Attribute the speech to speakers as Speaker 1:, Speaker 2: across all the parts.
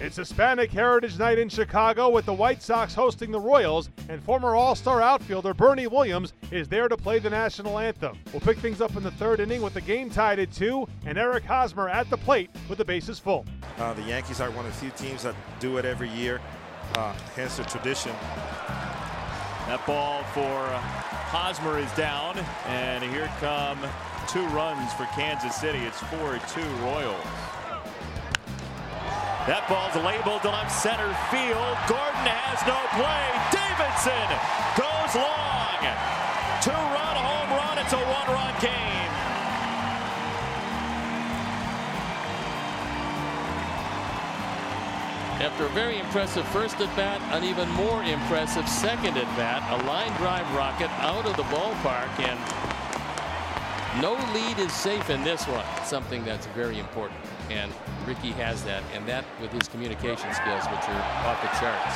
Speaker 1: It's Hispanic Heritage Night in Chicago with the White Sox hosting the Royals, and former All Star outfielder Bernie Williams is there to play the national anthem. We'll pick things up in the third inning with the game tied at two, and Eric Hosmer at the plate with the bases full.
Speaker 2: Uh, the Yankees are one of the few teams that do it every year, uh, hence the tradition.
Speaker 3: That ball for Hosmer is down, and here come two runs for Kansas City. It's 4 2 Royals. That ball's labeled to left center field. Gordon has no play. Davidson goes long. Two-run home run. It's a one-run game.
Speaker 4: After a very impressive first at bat, an even more impressive second at bat, a line drive rocket out of the ballpark, and no lead is safe in this one. Something that's very important and Ricky has that, and that with his communication skills, which are off the charts.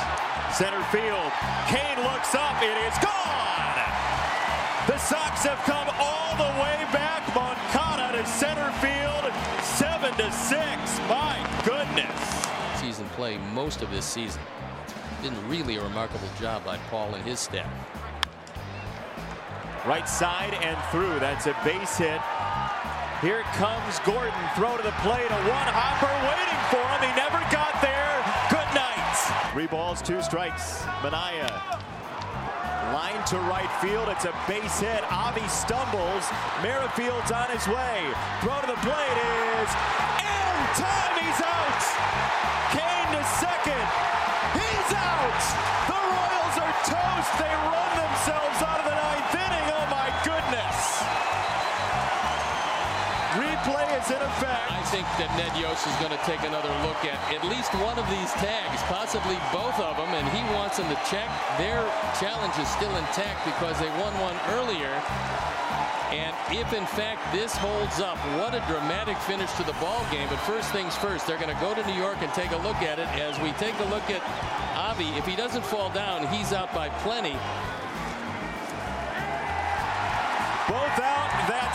Speaker 3: Center field, Cain looks up, it is gone! The Sox have come all the way back, Moncada to center field, 7 to six. my goodness!
Speaker 4: Season play most of this season. Been really a remarkable job by Paul and his staff.
Speaker 3: Right side and through, that's a base hit here comes Gordon. Throw to the plate. A one hopper waiting for him. He never got there. Good night. Three balls, two strikes. Manaea. Line to right field. It's a base hit. Avi stumbles. Merrifield's on his way. Throw to the plate is in time. He's out. Cain to second. He's out. The Royals are toast. They run themselves out of is in effect.
Speaker 4: I think that Ned Yost is going to take another look at at least one of these tags, possibly both of them, and he wants them to check. Their challenge is still intact because they won one earlier. And if in fact this holds up, what a dramatic finish to the ball game. But first things first, they're going to go to New York and take a look at it. As we take a look at Avi, if he doesn't fall down, he's out by plenty.
Speaker 3: Both out.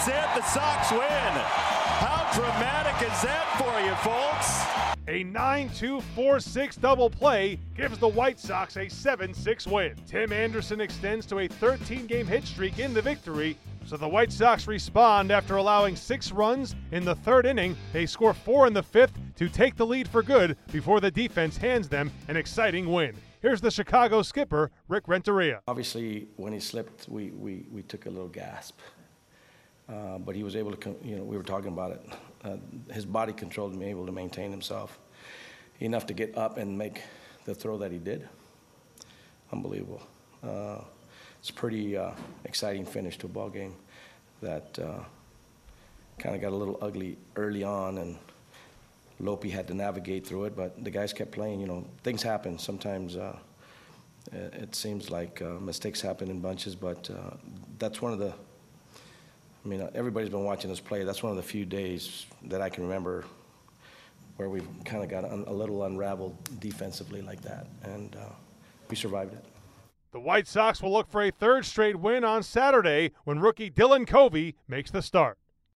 Speaker 3: That's it. The Sox win. How dramatic is that for you, folks?
Speaker 1: A 9-2-4-6 double play gives the White Sox a 7-6 win. Tim Anderson extends to a 13-game hit streak in the victory, so the White Sox respond after allowing six runs in the third inning. They score four in the fifth to take the lead for good before the defense hands them an exciting win. Here's the Chicago skipper, Rick Renteria.
Speaker 5: Obviously, when he slipped, we, we, we took a little gasp. Uh, but he was able to, you know, we were talking about it. Uh, his body controlled him, able to maintain himself enough to get up and make the throw that he did. Unbelievable. Uh, it's a pretty uh, exciting finish to a ball game that uh, kind of got a little ugly early on, and Lope had to navigate through it. But the guys kept playing. You know, things happen. Sometimes it seems like mistakes happen in bunches, but that's one of the I mean, everybody's been watching us play. That's one of the few days that I can remember where we've kind of got a little unraveled defensively like that, and uh, we survived it.
Speaker 1: The White Sox will look for a third straight win on Saturday when rookie Dylan Covey makes the start.